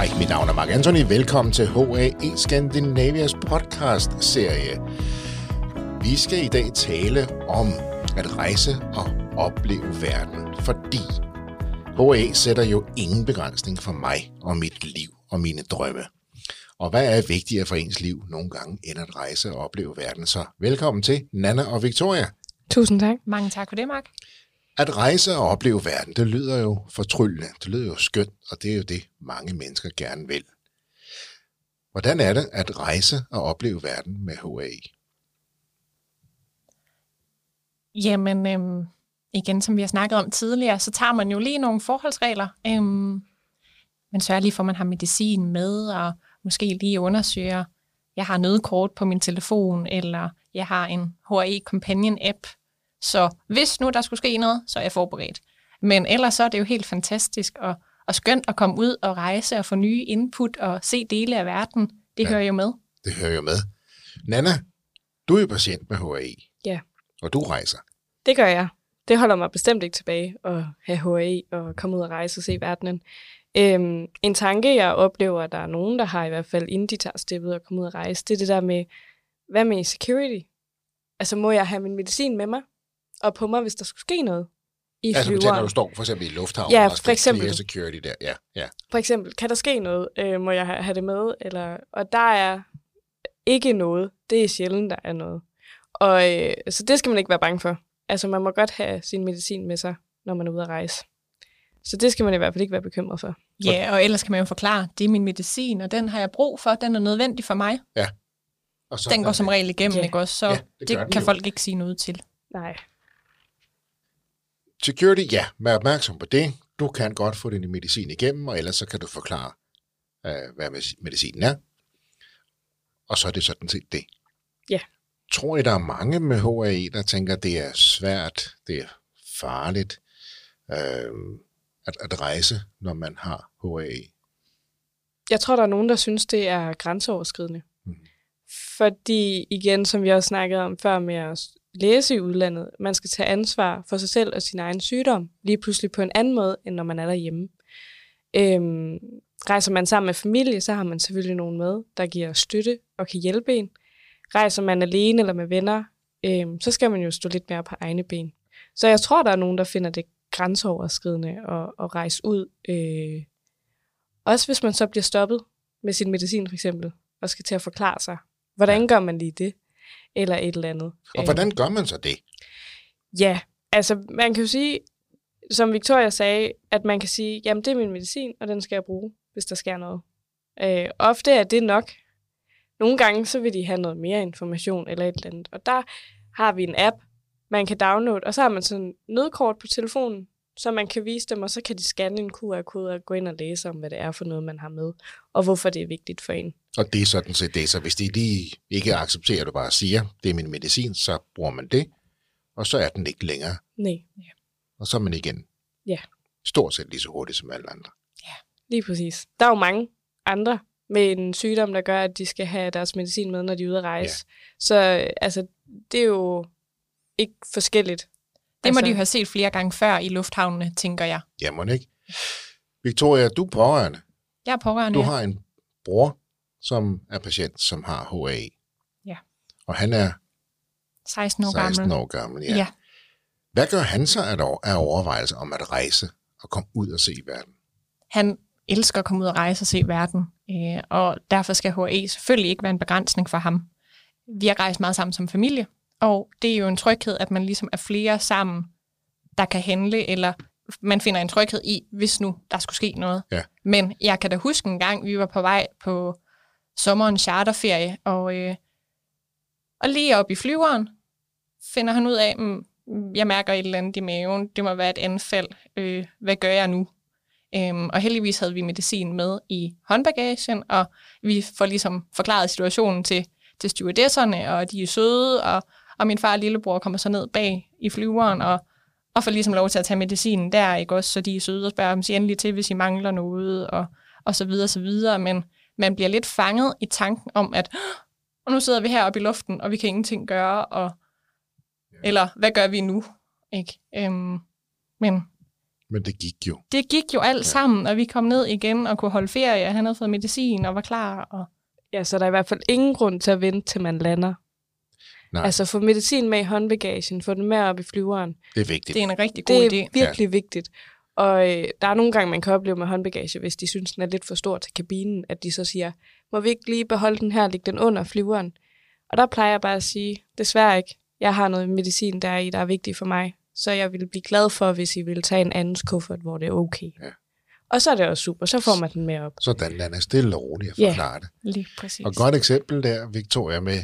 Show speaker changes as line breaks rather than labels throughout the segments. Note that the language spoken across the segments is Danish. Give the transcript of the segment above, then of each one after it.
Hej, mit navn er Mark Anthony. Velkommen til HAE Scandinavias podcast-serie. Vi skal i dag tale om at rejse og opleve verden, fordi HAE sætter jo ingen begrænsning for mig og mit liv og mine drømme. Og hvad er vigtigere for ens liv nogle gange, end at rejse og opleve verden? Så velkommen til Nana og Victoria.
Tusind tak.
Mange tak for det, Mark.
At rejse og opleve verden, det lyder jo fortryllende, det lyder jo skønt, og det er jo det, mange mennesker gerne vil. Hvordan er det at rejse og opleve verden med HAI?
Jamen, øhm, igen, som vi har snakket om tidligere, så tager man jo lige nogle forholdsregler. Øhm, man sørger lige for, at man har medicin med, og måske lige undersøger, jeg har nødkort på min telefon, eller jeg har en HAE Companion app, så hvis nu der skulle ske noget, så er jeg forberedt. Men ellers så er det jo helt fantastisk og, og skønt at komme ud og rejse og få nye input og se dele af verden. Det ja, hører jo med.
Det hører jo med. Nana, du er jo patient med HAI.
Ja.
Og du rejser.
Det gør jeg. Det holder mig bestemt ikke tilbage at have HAI og komme ud og rejse og se verdenen. Øhm, en tanke, jeg oplever, at der er nogen, der har i hvert fald, inden de tager steppet og kommer ud og rejse, det er det der med, hvad med security? Altså, må jeg have min medicin med mig? Og på mig, hvis der skulle ske noget i
altså,
flyveren.
Altså, når du står for eksempel i lufthavnen,
ja,
og
for eksempel.
security der. Ja, ja.
For eksempel, kan der ske noget? Øh, må jeg have det med? Eller, og der er ikke noget. Det er sjældent, der er noget. Og øh, så det skal man ikke være bange for. Altså, man må godt have sin medicin med sig, når man er ude at rejse. Så det skal man i hvert fald ikke være bekymret for.
Ja, og ellers kan man jo forklare, det er min medicin, og den har jeg brug for, den er nødvendig for mig.
Ja. Og så
den går som regel igennem,
ja.
ikke også? Så
ja, det,
det kan
jo.
folk ikke sige noget til.
Nej.
Security, ja, vær opmærksom på det. Du kan godt få din medicin igennem, og ellers så kan du forklare, uh, hvad medicinen er. Og så er det sådan set det.
Ja.
Tror I, der er mange med HAE, der tænker, at det er svært, det er farligt uh, at, at rejse, når man har HAE?
Jeg tror, der er nogen, der synes, det er grænseoverskridende.
Mm.
Fordi igen, som vi også snakkede om før med at læse i udlandet, man skal tage ansvar for sig selv og sin egen sygdom, lige pludselig på en anden måde, end når man er derhjemme. Øhm, rejser man sammen med familie, så har man selvfølgelig nogen med, der giver støtte og kan hjælpe en. Rejser man alene eller med venner, øhm, så skal man jo stå lidt mere på egne ben. Så jeg tror, der er nogen, der finder det grænseoverskridende at, at rejse ud. Øh, også hvis man så bliver stoppet med sin medicin for eksempel, og skal til at forklare sig. Hvordan gør man lige det? Eller et eller andet.
Og hvordan gør man så det?
Ja, altså man kan jo sige, som Victoria sagde, at man kan sige, jamen det er min medicin, og den skal jeg bruge, hvis der sker noget. Øh, ofte er det nok. Nogle gange så vil de have noget mere information eller et eller andet. Og der har vi en app, man kan downloade, og så har man sådan en nødkort på telefonen, så man kan vise dem, og så kan de scanne en QR-kode og gå ind og læse om, hvad det er for noget, man har med, og hvorfor det er vigtigt for en.
Og det er sådan set det, så hvis de lige ikke accepterer, at du bare siger, det er min medicin, så bruger man det, og så er den ikke længere.
Nej.
Ja.
Og så er man igen
Ja.
stort set lige så hurtigt som alle andre.
Lige præcis. Der er jo mange andre med en sygdom, der gør, at de skal have deres medicin med, når de er ude at rejse. Ja. Så altså, det er jo ikke forskelligt.
Det må
Altså-
de jo have set flere gange før i lufthavnene, tænker jeg.
Jamen ikke. Victoria, du er pårørende.
Jeg er pårørende.
Du har en bror, som er patient, som har HAE.
Ja.
Og han er
16 år
16
gammel.
år gammel. Ja.
Ja.
Hvad gør han så af over- af overvejelser om at rejse og komme ud og se verden?
Han elsker at komme ud og rejse og se verden, øh, og derfor skal HAE selvfølgelig ikke være en begrænsning for ham. Vi har rejst meget sammen som familie, og det er jo en tryghed, at man ligesom er flere sammen, der kan handle, eller man finder en tryghed i, hvis nu der skulle ske noget.
Ja.
Men jeg kan da huske en gang, vi var på vej på sommerens charterferie, og, øh, og lige op i flyveren finder han ud af, mm, jeg mærker et eller andet i maven, det må være et anfald, øh, hvad gør jeg nu? Øhm, og heldigvis havde vi medicin med i håndbagagen, og vi får ligesom forklaret situationen til, til stewardesserne, og de er søde, og, og min far og lillebror kommer så ned bag i flyveren, og, og får ligesom lov til at tage medicinen der, ikke også, så de er søde og spørger dem, sig endelig til, hvis I mangler noget, og, og så videre, så videre, men man bliver lidt fanget i tanken om, at og nu sidder vi heroppe i luften, og vi kan ingenting gøre, og, eller hvad gør vi nu? Ikke? Øhm, men
Men det gik jo.
Det gik jo alt ja. sammen, og vi kom ned igen og kunne holde ferie, og han havde fået medicin og var klar. Og...
Ja, så der er i hvert fald ingen grund til at vente, til man lander.
Nej,
Altså få medicin med i håndbagagen, få den med op i flyveren.
det er vigtigt.
Det er en rigtig god
Det er
idé.
virkelig ja. vigtigt. Og øh, der er nogle gange, man kan opleve med håndbagage, hvis de synes, den er lidt for stor til kabinen, at de så siger, må vi ikke lige beholde den her, lægge den under flyveren? Og der plejer jeg bare at sige, desværre ikke. Jeg har noget medicin der i, der er vigtigt for mig. Så jeg ville blive glad for, hvis I ville tage en andens kuffert, hvor det er okay.
Ja.
Og så er det også super, så får man den med op.
Sådan jeg stille og roligt at
Ja.
forklare det.
Lige præcis.
Og godt eksempel der, Victoria, med,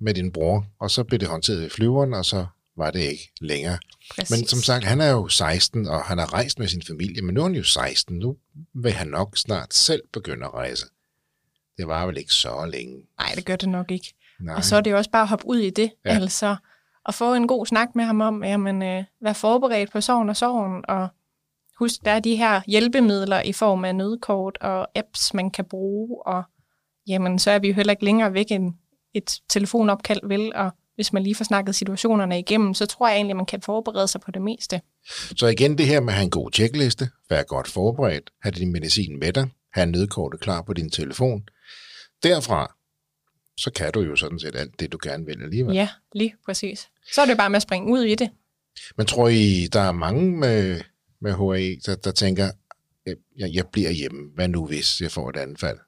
med din bror. Og så blev det håndteret i flyveren, og så var det ikke længere.
præcis.
Men som sagt, han er jo 16, og han har rejst med sin familie, men nu er han jo 16. Nu vil han nok snart selv begynde at rejse. Det var vel ikke så længe.
Nej, det gør det nok ikke.
Nej.
Og så er det jo også bare at hoppe ud i det,
Ja.
altså at få en god snak med ham om, jamen, øh, vær forberedt på sorgen og sorgen, og husk, der er de her hjælpemidler i form af nødkort og apps, man kan bruge, og jamen, så er vi jo heller ikke længere væk end et telefonopkald, vel, og hvis man lige får snakket situationerne igennem, så tror jeg egentlig, man kan forberede sig på det meste.
Så igen det her med at have en god tjekliste, være godt forberedt, have din medicin med dig, have nødkortet klar på din telefon. Derfra, så kan du jo sådan set alt det, du gerne vil alligevel.
Ja, lige præcis. Så er det bare med at springe ud i det.
Men tror I, der er mange med, med HAE, der, der tænker, jeg, jeg bliver hjemme, hvad nu hvis jeg får et anfald,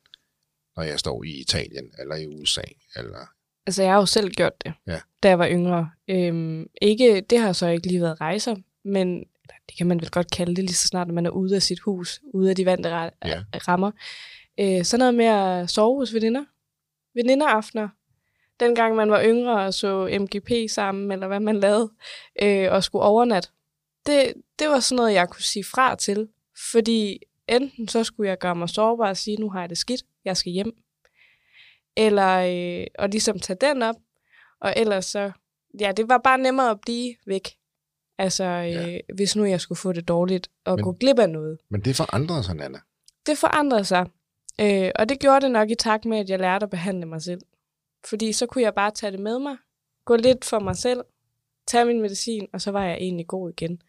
når jeg står i Italien eller i USA? Eller...
Altså, jeg har jo selv gjort det,
Ja.
da jeg var yngre. Øhm, ikke, det har så ikke lige været rejser, men det kan man vel godt kalde det, lige så snart man er ude af sit hus, ude af de vante
Ja.
rammer. Øh, sådan noget med at sove hos veninder. Veninderaftener. Dengang man var yngre og så MGP sammen, eller hvad man lavede, øh, og skulle overnat. Det, det var sådan noget, jeg kunne sige fra til. Fordi enten så skulle jeg gøre mig sårbar og sige, nu har jeg det skidt, jeg skal hjem. Eller øh, og ligesom tage den op. Og ellers så, ja, det var bare nemmere at blive væk. Altså, øh,
Ja.
hvis nu jeg skulle få det dårligt og
Men-
gå glip af noget.
Men det forandrede sig, Anna.
Det forandrede sig. Øh, og det gjorde det nok i takt med, at jeg lærte at behandle mig selv. Fordi så kunne jeg bare tage det med mig, gå lidt for mig selv, tage min medicin, og så var jeg egentlig god igen.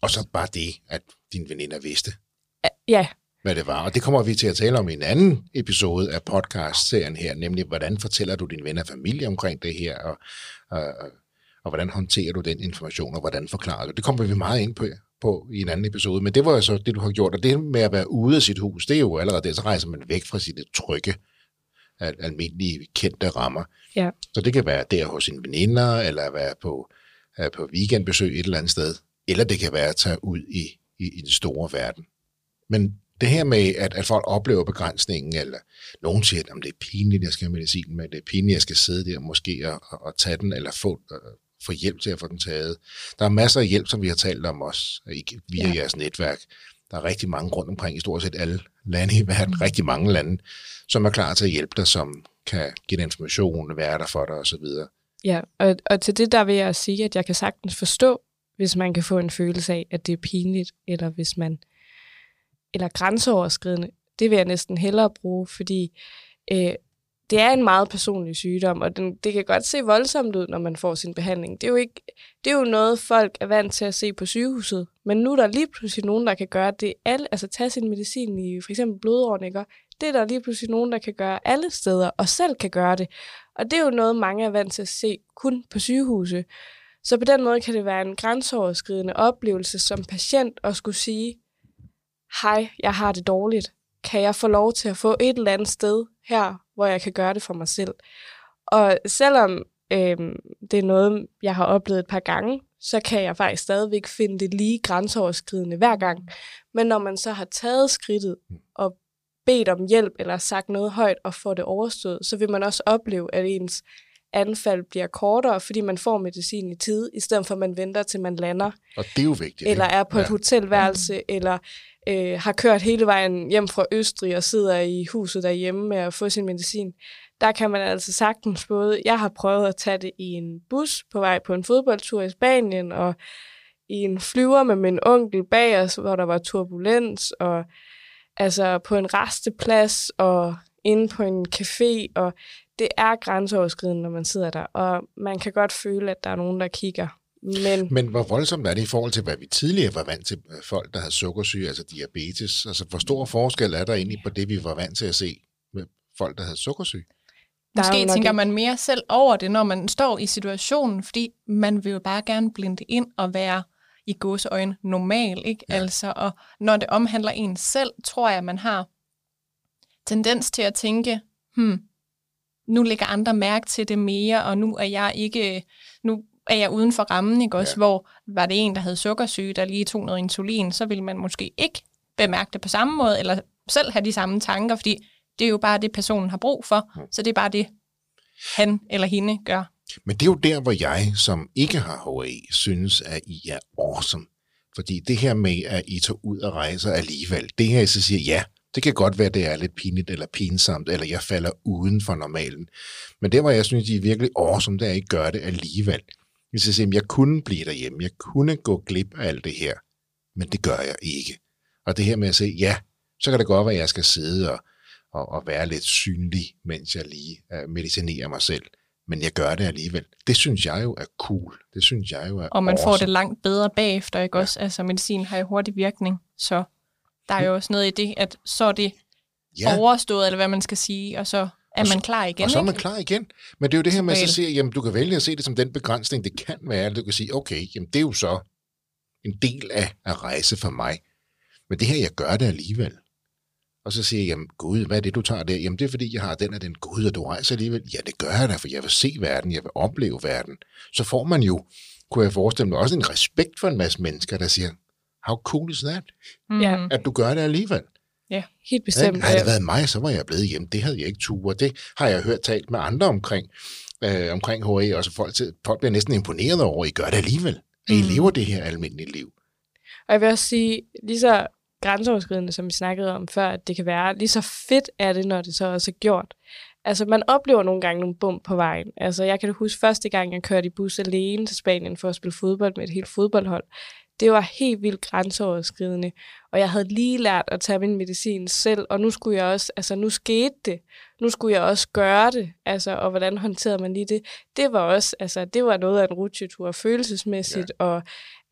Og så bare det, at dine veninder vidste,
Ja,
hvad det var. Og det kommer vi til at tale om i en anden episode af podcast-serien her, nemlig hvordan fortæller du dine venner og familie omkring det her, og, og, og, hvordan håndterer du den information, og hvordan forklarer du. Det kommer vi meget ind på, på i en anden episode, men det var jo så det, du har gjort. Og det med at være ude af sit hus, det er jo allerede det, så rejser man væk fra sine trygge, al- almindelige kendte rammer.
Ja.
Så det kan være der hos sine veninder, eller være på, øh, på weekendbesøg et eller andet sted, eller det kan være at tage ud i, i, i den store verden. Men det her med, at, at folk oplever begrænsningen, eller nogen siger, at det er pinligt, jeg skal have medicin med, det er pinligt, jeg skal sidde der måske og, og, tage den, eller få, uh, få hjælp til at få den taget. Der er masser af hjælp, som vi har talt om også, via ja. Jeres netværk. Der er rigtig mange rundt omkring i stort set alle lande i verden, mm. rigtig mange lande, som er klar til at hjælpe dig, som kan give dig information, være der for dig osv.
ja. Og, og til det der vil jeg sige, at jeg kan sagtens forstå, hvis man kan få en følelse af, at det er pinligt, eller hvis man eller grænseoverskridende, det vil jeg næsten hellere bruge, fordi øh, det er en meget personlig sygdom, og den, det kan godt se voldsomt ud, når man får sin behandling. Det er, jo ikke, det er jo noget, folk er vant til at se på sygehuset, men nu er der lige pludselig nogen, der kan gøre det alle, altså tage sin medicin i for eksempel blodårene, ikke? Det er der lige pludselig nogen, der kan gøre alle steder, og selv kan gøre det. Og det er jo noget, mange er vant til at se kun på sygehuse. Så på den måde kan det være en grænseoverskridende oplevelse som patient at skulle sige, hej, jeg har det dårligt. Kan jeg få lov til at få et eller andet sted her, hvor jeg kan gøre det for mig selv? Og selvom øhm, det er noget, jeg har oplevet et par gange, så kan jeg faktisk stadigvæk finde det lige grænseoverskridende hver gang. Men når man så har taget skridtet og bedt om hjælp eller sagt noget højt og får det overstået, så vil man også opleve, at ens anfald bliver kortere, fordi man får medicin i tide, i stedet for at man venter til man lander
Og det er jo vigtigt.
eller er på et hotelværelse, eller øh, har kørt hele vejen hjem fra Østrig og sidder i huset derhjemme med at få sin medicin. Der kan man altså sagtens både, jeg har prøvet at tage det i en bus på vej på en fodboldtur i Spanien, og i en flyver med min onkel bag os, hvor der var turbulens, og altså på en resteplads, og inde på en café, og det er grænseoverskridende, når man sidder der, og man kan godt føle, at der er nogen, der kigger men
Men hvor voldsomt er det i forhold til, hvad vi tidligere var vant til? øh, Folk, der har sukkersyge, altså diabetes. Altså, hvor stor forskel er der egentlig på det, vi var vant til at se med folk, der havde sukkersyge?
Der er
Måske tænker
ikke-
man mere selv over det, når man står i situationen, fordi man vil jo bare gerne blinde ind og være i gåseøjne normal, ikke?
Ja.
Altså, og når det omhandler en selv, tror jeg, man har tendens til at tænke, hmm, nu lægger andre mærke til det mere, og nu er jeg ikke, nu er jeg uden for rammen, ikke også?
Ja.
Hvor var det en, der havde sukkersyge, der lige tog noget insulin, så ville man måske ikke bemærke det på samme måde, eller selv have de samme tanker, fordi det er jo bare det, personen har brug for, så det er bare det, han eller hende gør.
Men det er jo der, hvor jeg, som ikke har HA, synes, at I er awesome. Fordi det her med, at I tager ud og rejser alligevel, det her, I så siger, ja, det kan godt være, det er lidt pinligt eller pinsomt, eller jeg falder uden for normalen. Men det, hvor jeg synes, I er virkelig awesome, det er, at I gør det alligevel. I så siger, jeg kunne blive derhjemme, jeg kunne gå glip af alt det her, men det gør jeg ikke. Og det her med at sige, ja, så kan det godt være, at jeg skal sidde og, og, og være lidt synlig, mens jeg lige uh, medicinerer mig selv men jeg gør det alligevel. Det synes jeg jo er cool. Det synes jeg jo er
Og man
awesome.
får det langt bedre bagefter, ikke også? Altså, medicin har jo hurtig virkning, så der er jo også noget i det, at så er det
ja,
ja. overstået, eller hvad man skal sige, og så er man klar igen,
og så er man klar igen. Men det er jo det her med at sige, jamen du kan vælge at se det som den begrænsning, det kan være, du kan sige, okay, jamen det er jo så en del af at rejse for mig. Men det her, jeg gør det alligevel. Og så siger jeg, jamen gud, hvad er det, du tager der? Jamen det er fordi, jeg har den og den gud, og du rejser alligevel. Ja, det gør jeg da, for jeg vil se verden, jeg vil opleve verden. Så får man jo, kunne jeg forestille mig, også en respekt for en masse mennesker, der siger, how cool is that?
Mm.
At du gør det alligevel.
Helt bestemt.
Ikke? Havde det været mig, så var jeg blevet hjemme. Det havde jeg ikke tur. Det har jeg hørt talt med andre omkring, øh, omkring HA, og så folk, til, folk bliver næsten imponeret over, at I gør det alligevel. At I
Mm.
lever det her almindelige liv.
Og jeg vil også sige, lige så grænseoverskridende, som vi snakkede om før, at det kan være, lige så fedt er det, når det så også er gjort. Altså, man oplever nogle gange nogle bump på vejen. Altså, jeg kan huske første gang, jeg kørte i bus alene til Spanien for at spille fodbold med et helt fodboldhold. Det var helt vildt grænseoverskridende, og jeg havde lige lært at tage min medicin selv, og nu skulle jeg også, altså nu skete det. Nu skulle jeg også gøre det, altså, og hvordan håndterede man lige det? Det var også, altså, det var noget af en rutsjetur følelsesmæssigt, ja. og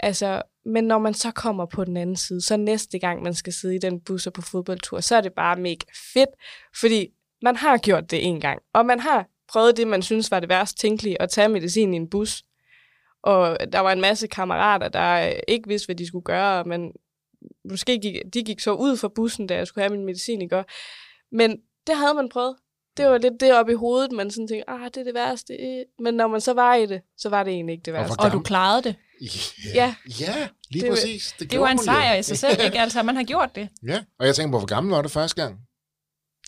altså, men når man så kommer på den anden side, så næste gang man skal sidde i den bus og på fodboldtur, så er det bare mega fedt, fordi man har gjort det en gang, og man har prøvet det, man synes var det værst tænkelige, at tage medicin i en bus. Og der var en masse kammerater, der ikke vidste, hvad de skulle gøre, men måske gik, de gik så ud fra bussen, da jeg skulle have min medicin i går. Men det havde man prøvet. Det var lidt det oppe i hovedet, man sådan tænkte, ah, det er det værste. Men når man så var i det, så var det egentlig ikke det
Og
værste.
hvor
Og du klarede det.
Ja, ja lige
Det
præcis. Det,
Det var en sejr i sig selv, ikke? Altså, man har gjort det.
Ja, og jeg tænker på, hvor gammel var du første gang,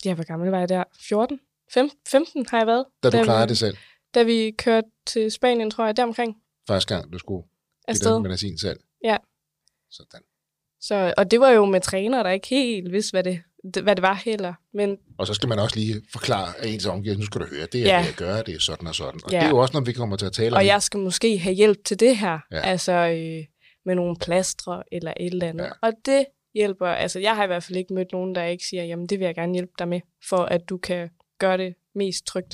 Ja, hvor gammel var jeg der? 14? 15, 15 har jeg været.
da du
vi-
klarede det selv?
Da vi kørte til Spanien, tror jeg, deromkring
Første gang, du skulle
afsted.
den medicin selv?
Ja.
Sådan.
Så, og det var jo med træner, der ikke helt vidste, hvad det, hvad det var heller. Men
Og så skal man også lige forklare ens omgivelser, nu skal du høre, det er
Ja.
det, jeg gør, det er sådan og sådan. Og
Ja.
det er jo også noget, vi kommer til at tale om.
Og jeg skal måske have hjælp til det her.
Ja.
Altså øh, med nogle plastre eller et eller andet.
Ja.
Og det hjælper, altså jeg har i hvert fald ikke mødt nogen, der ikke siger, jamen det vil jeg gerne hjælpe dig med, for at du kan gøre det mest trygt.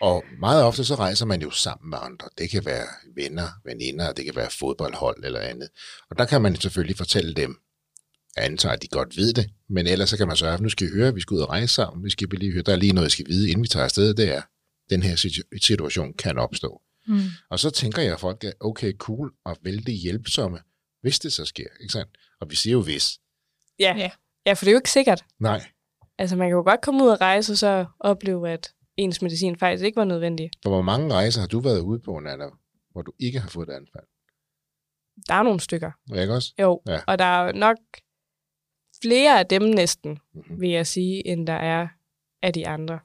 Og meget ofte så rejser man jo sammen med andre. Det kan være venner, veninder, det kan være fodboldhold eller andet. Og der kan man selvfølgelig fortælle dem, jeg antager, at de godt ved det, men ellers så kan man sørge, nu skal I høre, vi skal ud og rejse sammen, vi skal lige høre, der er lige noget, jeg skal vide, inden vi tager afsted, det er, den her situ- situation kan opstå.
Mm.
Og så tænker jeg, at folk er okay, cool og vældig hjælpsomme, hvis det så sker, ikke sandt? Og vi siger jo hvis.
Ja.
Ja.
ja, for det er jo ikke sikkert.
Nej,
Altså man kan jo godt komme ud og rejse, og så opleve, at ens medicin faktisk ikke var nødvendig.
for hvor mange rejser har du været ude på, Nana, hvor du ikke har fået et anfald?
Der er nogle stykker.
Ikke også?
Jo,
Ja.
og der er nok flere af dem næsten,
Mhm.
vil jeg sige, end der er af de andre.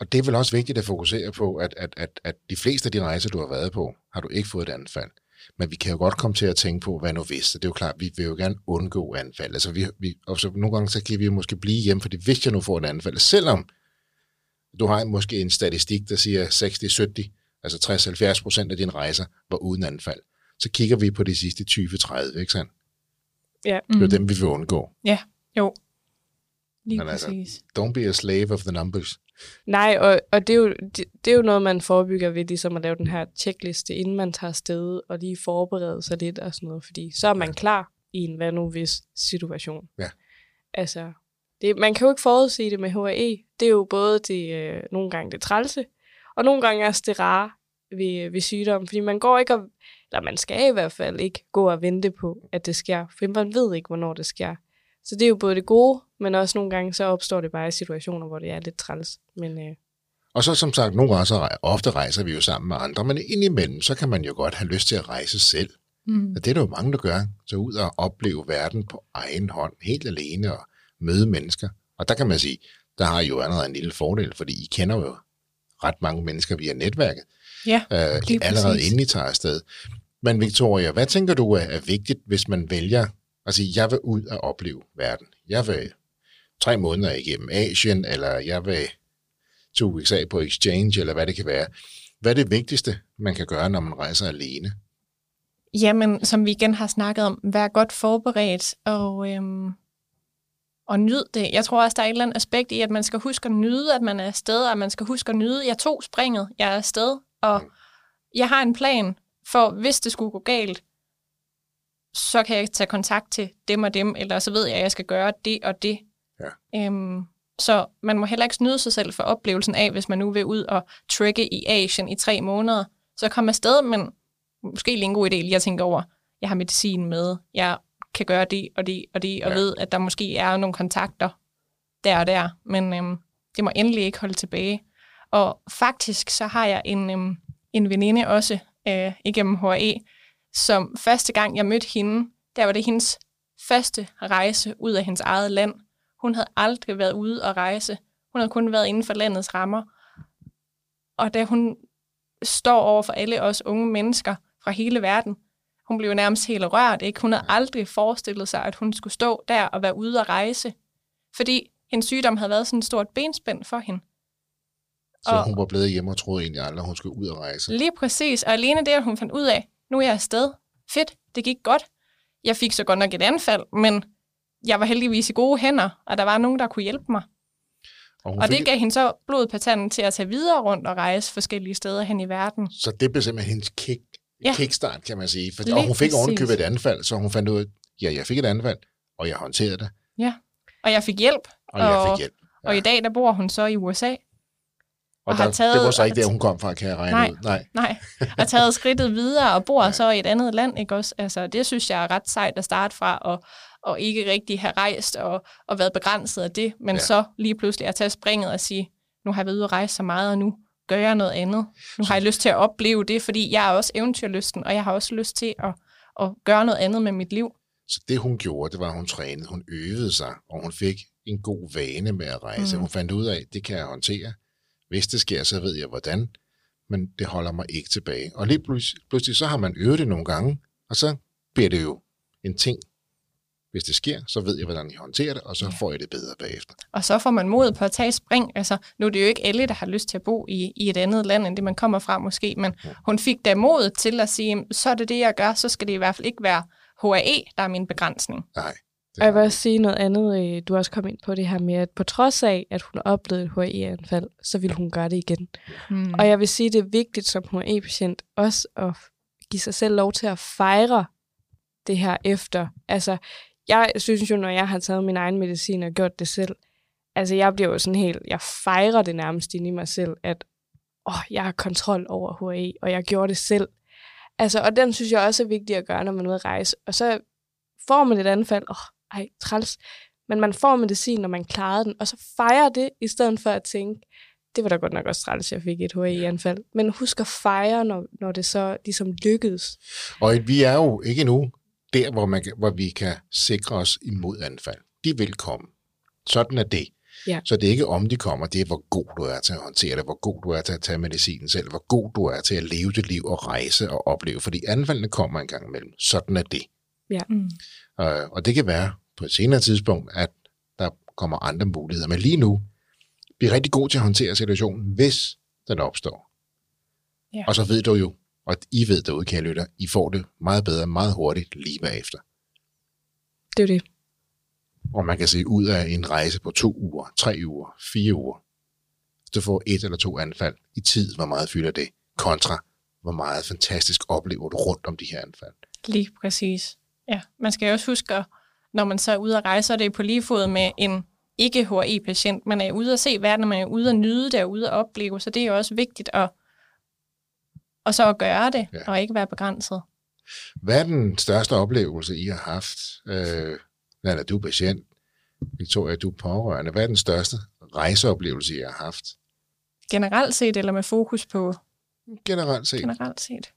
Og det er vel også vigtigt at fokusere på, at, at, at, at de fleste af de rejser, du har været på, har du ikke fået et anfald. Men vi kan jo godt komme til at tænke på, hvad nu hvis. Det er jo klart, vi vil jo gerne undgå anfald. Altså vi, vi, og så nogle gange så kan vi jo måske blive hjemme, fordi hvis jeg nu får et anfald, selvom du har måske en statistik, der siger 60-70, altså 60-70 procent af dine rejser var uden anfald, så kigger vi på de sidste 20-30, ikke sandt?
Ja.
Det er
Mm.
dem, vi vil undgå.
Jo. Lige
Men altså-
præcis.
Don't be a slave of the numbers.
Nej, og, og det, er jo, det, det er jo noget, man forebygger ved ligesom at lave den her checkliste, inden man tager afsted, og lige forberede sig lidt og sådan noget, fordi så er man klar i en hvad nu hvis situation.
Ja.
Altså, det, man kan jo ikke forudsige det med HAE. Det er jo både det, øh, nogle gange det trælse, og nogle gange også det rare ved, ved sygdom, fordi man går ikke og, eller man skal i hvert fald ikke gå og vente på, at det sker, for man ved ikke, hvornår det sker. Så det er jo både det gode, men også nogle gange så opstår det bare i situationer, hvor det er lidt træls. Men øh,
Og så som sagt, nogle gange så rej- ofte rejser vi jo sammen med andre, men indimellem, så kan man jo godt have lyst til at rejse selv.
Mm.
Og det er der jo mange, der gør. Så ud og opleve verden på egen hånd, helt alene og møde mennesker. Og der kan man sige, der har I jo allerede en lille fordel, fordi I kender jo ret mange mennesker via netværket,
Ja,
øh, allerede
præcis.
inden I tager afsted. Men Victoria, hvad tænker du er, er vigtigt, hvis man vælger at sige, jeg vil ud og opleve verden. Jeg vil tre måneder igennem Asien, eller jeg vil to USA på exchange, eller hvad det kan være. Hvad er det vigtigste, man kan gøre, når man rejser alene?
Jamen, som vi igen har snakket om, vær godt forberedt og, øhm, og nyd det. Jeg tror også, der er et eller andet aspekt i, at man skal huske at nyde, at man er afsted, og man skal huske at nyde, jeg tog springet, jeg er afsted, og jeg har en plan for, hvis det skulle gå galt, så kan jeg tage kontakt til dem og dem, eller så ved jeg, at jeg skal gøre det og det.
Ja.
Øhm, så man må heller ikke snyde sig selv for oplevelsen af, hvis man nu vil ud og tracke i Asien i tre måneder, så kom afsted, men måske lige en god idé lige at tænke over, jeg har medicin med, jeg kan gøre det og det og det, og
Ja.
ved, at der måske er nogle kontakter der og der, men øhm, det må endelig ikke holde tilbage. Og faktisk så har jeg en, øhm, en veninde også øh, igennem HRE, som første gang jeg mødte hende, der var det hendes første rejse ud af hendes eget land. Hun havde aldrig været ude og rejse. Hun havde kun været inden for landets rammer. Og da hun står over for alle os unge mennesker fra hele verden, hun blev nærmest helt rørt. Ikke? Hun havde aldrig forestillet sig, at hun skulle stå der og være ude og rejse. Fordi hendes sygdom havde været sådan et stort benspænd for hende.
Så
Og-
hun var blevet hjemme og troede egentlig aldrig, at hun skulle ud og rejse.
Lige præcis. Og alene det, at hun fandt ud af, nu er jeg afsted. Fedt, det gik godt. Jeg fik så godt nok et anfald, men jeg var heldigvis i gode hænder, og der var nogen, der kunne hjælpe mig.
Og,
Og
fik,
det gav hende så blod på tanden til at tage videre rundt og rejse forskellige steder hen i verden.
Så det blev simpelthen hendes kick, ja.
Ja.
kickstart, kan man sige. For, og hun fik ovenikøbet et anfald, så hun fandt ud af, ja, jeg fik et anfald, og jeg håndterede det,
Og jeg fik hjælp,
og jeg
Og-
fik hjælp.
ja. og i dag der bor hun så i USA.
Og,
og har
der,
taget-
det var så ikke der, hun kom fra, kan jeg regne
Nej.
ud. Nej.
Nej, og taget skridtet videre og bor
Ja.
ja. så i et andet land, ikke også? Altså, det synes jeg er ret sejt at starte fra, og, og ikke rigtig have rejst og, og været begrænset af det, men
Ja.
ja. så lige pludselig at tage springet og sige, nu har jeg været ude at rejse så meget, og nu gør jeg noget andet. Nu har jeg lyst til at opleve det, fordi jeg er også eventyrlysten, og jeg har også lyst til at, at gøre noget andet med mit liv.
Så det hun gjorde, det var, at hun trænede, hun øvede sig, og hun fik en god vane med at rejse. Mm. Hun fandt ud af, at det kan jeg håndtere. Hvis det sker, så ved jeg hvordan, men det holder mig ikke tilbage. Og lige pludselig, pludselig så har man øvet det nogle gange, og så bliver det jo en ting. Hvis det sker, så ved jeg, hvordan jeg håndterer det, og så får jeg det bedre bagefter.
Og så får man mod på at tage et spring. Altså, nu er det jo ikke alle, der har lyst til at bo i, i et andet land, end det man kommer fra måske, men
Ja.
hun fik da mod til at sige, så er det det, jeg gør, så skal det i hvert fald ikke være HAE, der er min begrænsning.
Nej. Det
Og jeg vil også sige noget andet. øh, Du har også kommet ind på det her med, at på trods af, at hun oplevede et HI-anfald, så ville hun gøre det igen.
Mm.
Og jeg vil sige, det er vigtigt som HI-patient også at give sig selv lov til at fejre det her efter. Altså, jeg synes jo, når jeg har taget min egen medicin og gjort det selv, altså jeg bliver jo sådan helt, jeg fejrer det nærmest ind i mig selv, at åh, jeg har kontrol over HAE, og jeg gjorde det selv. Altså, og den synes jeg også er vigtig at gøre, når man er ude at rejse. Og så får man et anfald, åh, ej, træls. Men man får medicin, når man klarede den, og så fejrer det, i stedet for at tænke, det var da godt nok også træls, jeg fik et HAE-anfald. Men husk at fejre, når, når det så ligesom lykkedes.
Og vi er jo ikke endnu der, hvor, man, hvor vi kan sikre os imod anfald. De vil komme. Sådan er det.
Ja.
Så det er ikke om de kommer, det er hvor god du er til at håndtere det, hvor god du er til at tage medicinen selv, hvor god du er til at leve dit liv og rejse og opleve. Fordi anfaldene kommer en gang imellem. Sådan er det.
Mm.
Øh, og det kan være på et senere tidspunkt, at der kommer andre muligheder. Men lige nu, bliv rigtig god til at håndtere situationen, hvis den opstår.
Ja.
Og så ved du jo, og I ved derude, kære lytter, I får det meget bedre, meget hurtigt lige bagefter.
Det er det.
Og man kan se ud af en rejse på to uger, tre uger, fire uger. Du får et eller to anfald i tid, hvor meget fylder det, kontra hvor meget fantastisk oplever du rundt om de her anfald.
Lige præcis. Ja, man skal også huske, at når man så er ude at rejse, er det på lige fod med en ikke-HRI-patient. Man er ude at se verden, man er ude at nyde det og ude at opleve, så det er også vigtigt at, og så at gøre det, ja. og ikke være begrænset.
Hvad er den største oplevelse, I har haft? Øh, når du er patient, Victoria, du er pårørende. Hvad er den største rejseoplevelse, I har haft?
Generelt set, eller med fokus på?
Generelt set.
Generelt set.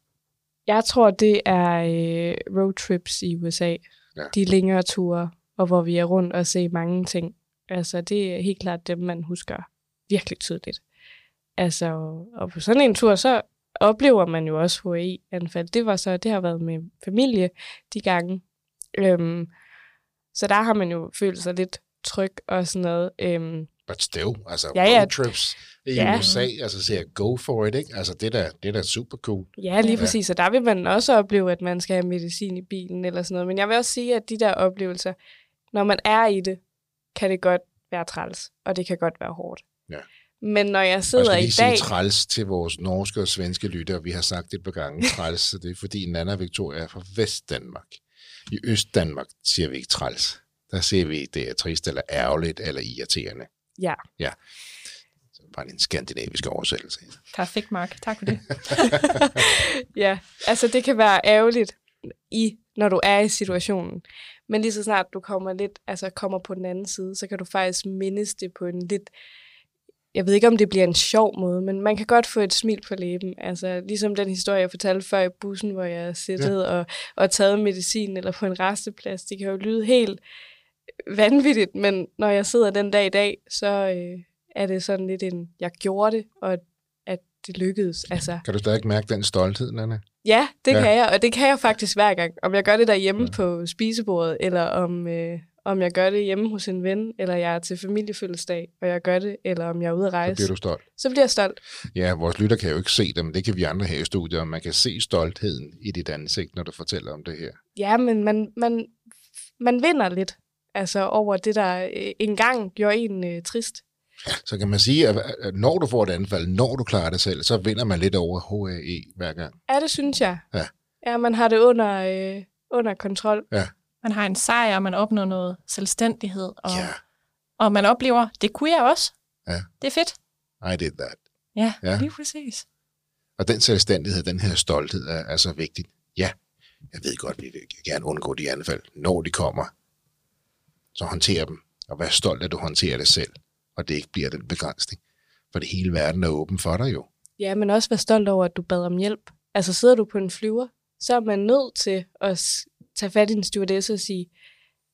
Jeg tror, det er øh, roadtrips i USA. Ja. De længere ture, og hvor vi er rundt og ser mange ting. Altså, det er helt klart dem, man husker virkelig tydeligt. Altså, og på sådan en tur, så oplever man jo også HI-anfald. Det var så, det har været med familie de gange. Øhm, så der har man jo følt sig lidt tryg og sådan noget. Øhm,
But still, altså ja, ja. trips i ja. USA, altså siger go for it, ikke? Altså det der, det der er super cool.
Ja, lige ja. præcis, og der vil man også opleve, at man skal have medicin i bilen eller sådan noget. Men jeg vil også sige, at de der oplevelser, når man er i det, kan det godt være træls, og det kan godt være hårdt. Ja. Men når jeg sidder
jeg
i dag...
sige træls til vores norske og svenske lyttere. Vi har sagt det et par gange træls, så det er fordi Nana Victoria er fra Vestdanmark. I Østdanmark siger vi ikke træls. Der ser vi, det er trist eller ærgerligt eller irriterende.
Ja.
Ja. Så bare en skandinavisk oversættelse.
Perfekt, Mark. Tak for det.
ja, altså det kan være ærgerligt, i, når du er i situationen. Men lige så snart du kommer lidt, altså kommer på den anden side, så kan du faktisk mindes det på en lidt, jeg ved ikke om det bliver en sjov måde, men man kan godt få et smil på læben. Altså ligesom den historie, jeg fortalte før i bussen, hvor jeg siddede ja. og, og taget medicin eller på en resteplads. Det kan jo lyde helt vanvittigt, men når jeg sidder den dag i dag, så øh, er det sådan lidt en, jeg gjorde det, og at det lykkedes. Altså,
kan du stadig mærke den stolthed, Nana?
Ja, det ja. kan jeg, og det kan jeg faktisk hver gang. Om jeg gør det derhjemme ja. på spisebordet, eller om, øh, om jeg gør det hjemme hos en ven, eller jeg er til familiefødselsdag, og jeg gør det, eller om jeg er ude at rejse.
Så bliver du stolt.
Så bliver jeg stolt.
Ja, vores lytter kan jo ikke se det, men det kan vi andre her i studiet, og man kan se stoltheden i dit ansigt, når du fortæller om det her.
Ja, men man, man, man vinder lidt altså over det, der øh, engang gjorde en øh, trist.
Så kan man sige, at når du får et anfald, når du klarer det selv, så vinder man lidt over HAE hver gang.
Ja, det synes jeg.
Ja.
Ja, man har det under, øh, under kontrol.
Ja.
Man har en sejr, man opnår noget selvstændighed, og,
ja.
og man oplever, det kunne jeg også.
Ja.
Det er fedt.
I did that.
Ja, ja, lige præcis.
Og den selvstændighed, den her stolthed er, er så vigtig. Ja, jeg ved godt, vi vil gerne undgå de anfald, når de kommer. Så håndtere dem, og vær stolt, at du håndterer det selv og det ikke bliver den begrænsning. For det hele verden er åben for dig jo.
Ja, men også være stolt over, at du bad om hjælp. Altså sidder du på en flyver, så er man nødt til at tage fat i en stewardesse og sige,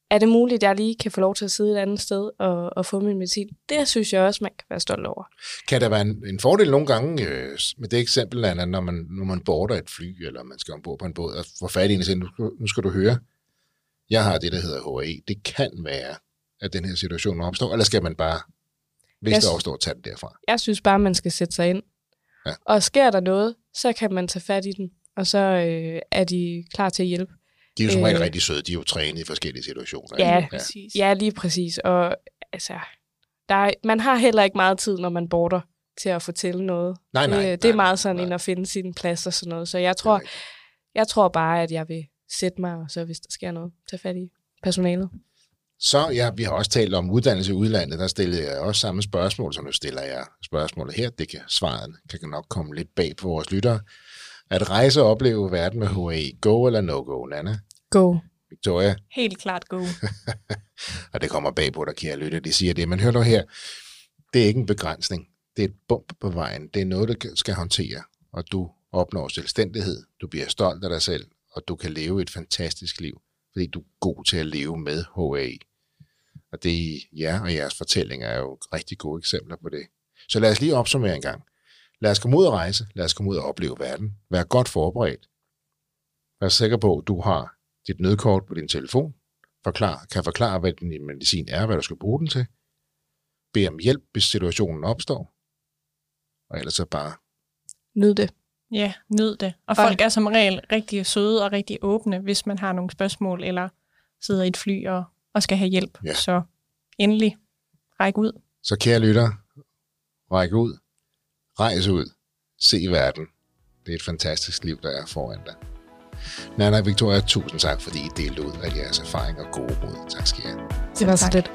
er det muligt, at jeg lige kan få lov til at sidde et andet sted og, og få min medicin? Det synes jeg også, man kan være stolt over.
Kan der være en, en fordel nogle gange øh, med det eksempel, Anna, når man, når man border et fly, eller man skal ombord på en båd, og få fat i en og sige, nu, nu skal du høre, jeg har det, der hedder HAE. Det kan være, at den her situation opstår, eller skal man bare hvis jeg, der opstår, tage den derfra.
Jeg synes bare, man skal sætte sig ind. Ja. Og sker der noget, så kan man tage fat i den, og så øh, er de klar til at hjælpe.
De er jo som regel øh, rigtig søde, de er jo trænet i forskellige situationer.
Ja, ja. Præcis. ja lige præcis. Og altså, der er, man har heller ikke meget tid, når man border til at fortælle noget.
Nej, nej,
det, det er meget sådan nej. ind at finde sin plads og sådan noget. Så jeg tror, jeg tror bare, at jeg vil sætte mig, og så hvis der sker noget, tage fat i personalet.
Så ja, vi har også talt om uddannelse i udlandet. Der stillede jeg også samme spørgsmål, som nu stiller jeg spørgsmålet her. Det kan svaret kan nok komme lidt bag på vores lyttere. At rejse og opleve verden med HA, go eller no go, Nana?
Go.
Victoria?
Helt klart go.
og det kommer bag på dig, kære lytter. De siger det, men hør nu her. Det er ikke en begrænsning. Det er et bump på vejen. Det er noget, du skal håndtere, og du opnår selvstændighed. Du bliver stolt af dig selv, og du kan leve et fantastisk liv, fordi du er god til at leve med HA. Og det ja og jeres fortællinger er jo rigtig gode eksempler på det. Så lad os lige opsummere en gang. Lad os komme ud og rejse. Lad os komme ud og opleve verden. Vær godt forberedt. Vær sikker på, at du har dit nødkort på din telefon. Forklar, kan forklare, hvad din medicin er, hvad du skal bruge den til. Bed om hjælp, hvis situationen opstår. Og ellers så bare...
Nyd det.
Ja, nyd det. Og folk er som regel rigtig søde og rigtig åbne, hvis man har nogle spørgsmål, eller sidder i et fly og og skal have hjælp.
Ja.
Så endelig ræk ud.
Så kære lytter, ræk ud, rejs ud, se verden. Det er et fantastisk liv, der er foran dig. Nana og Victoria, tusind tak, fordi I delte ud af jeres erfaringer og gode råd. Tak skal I have.
Det var så
Tak.
lidt.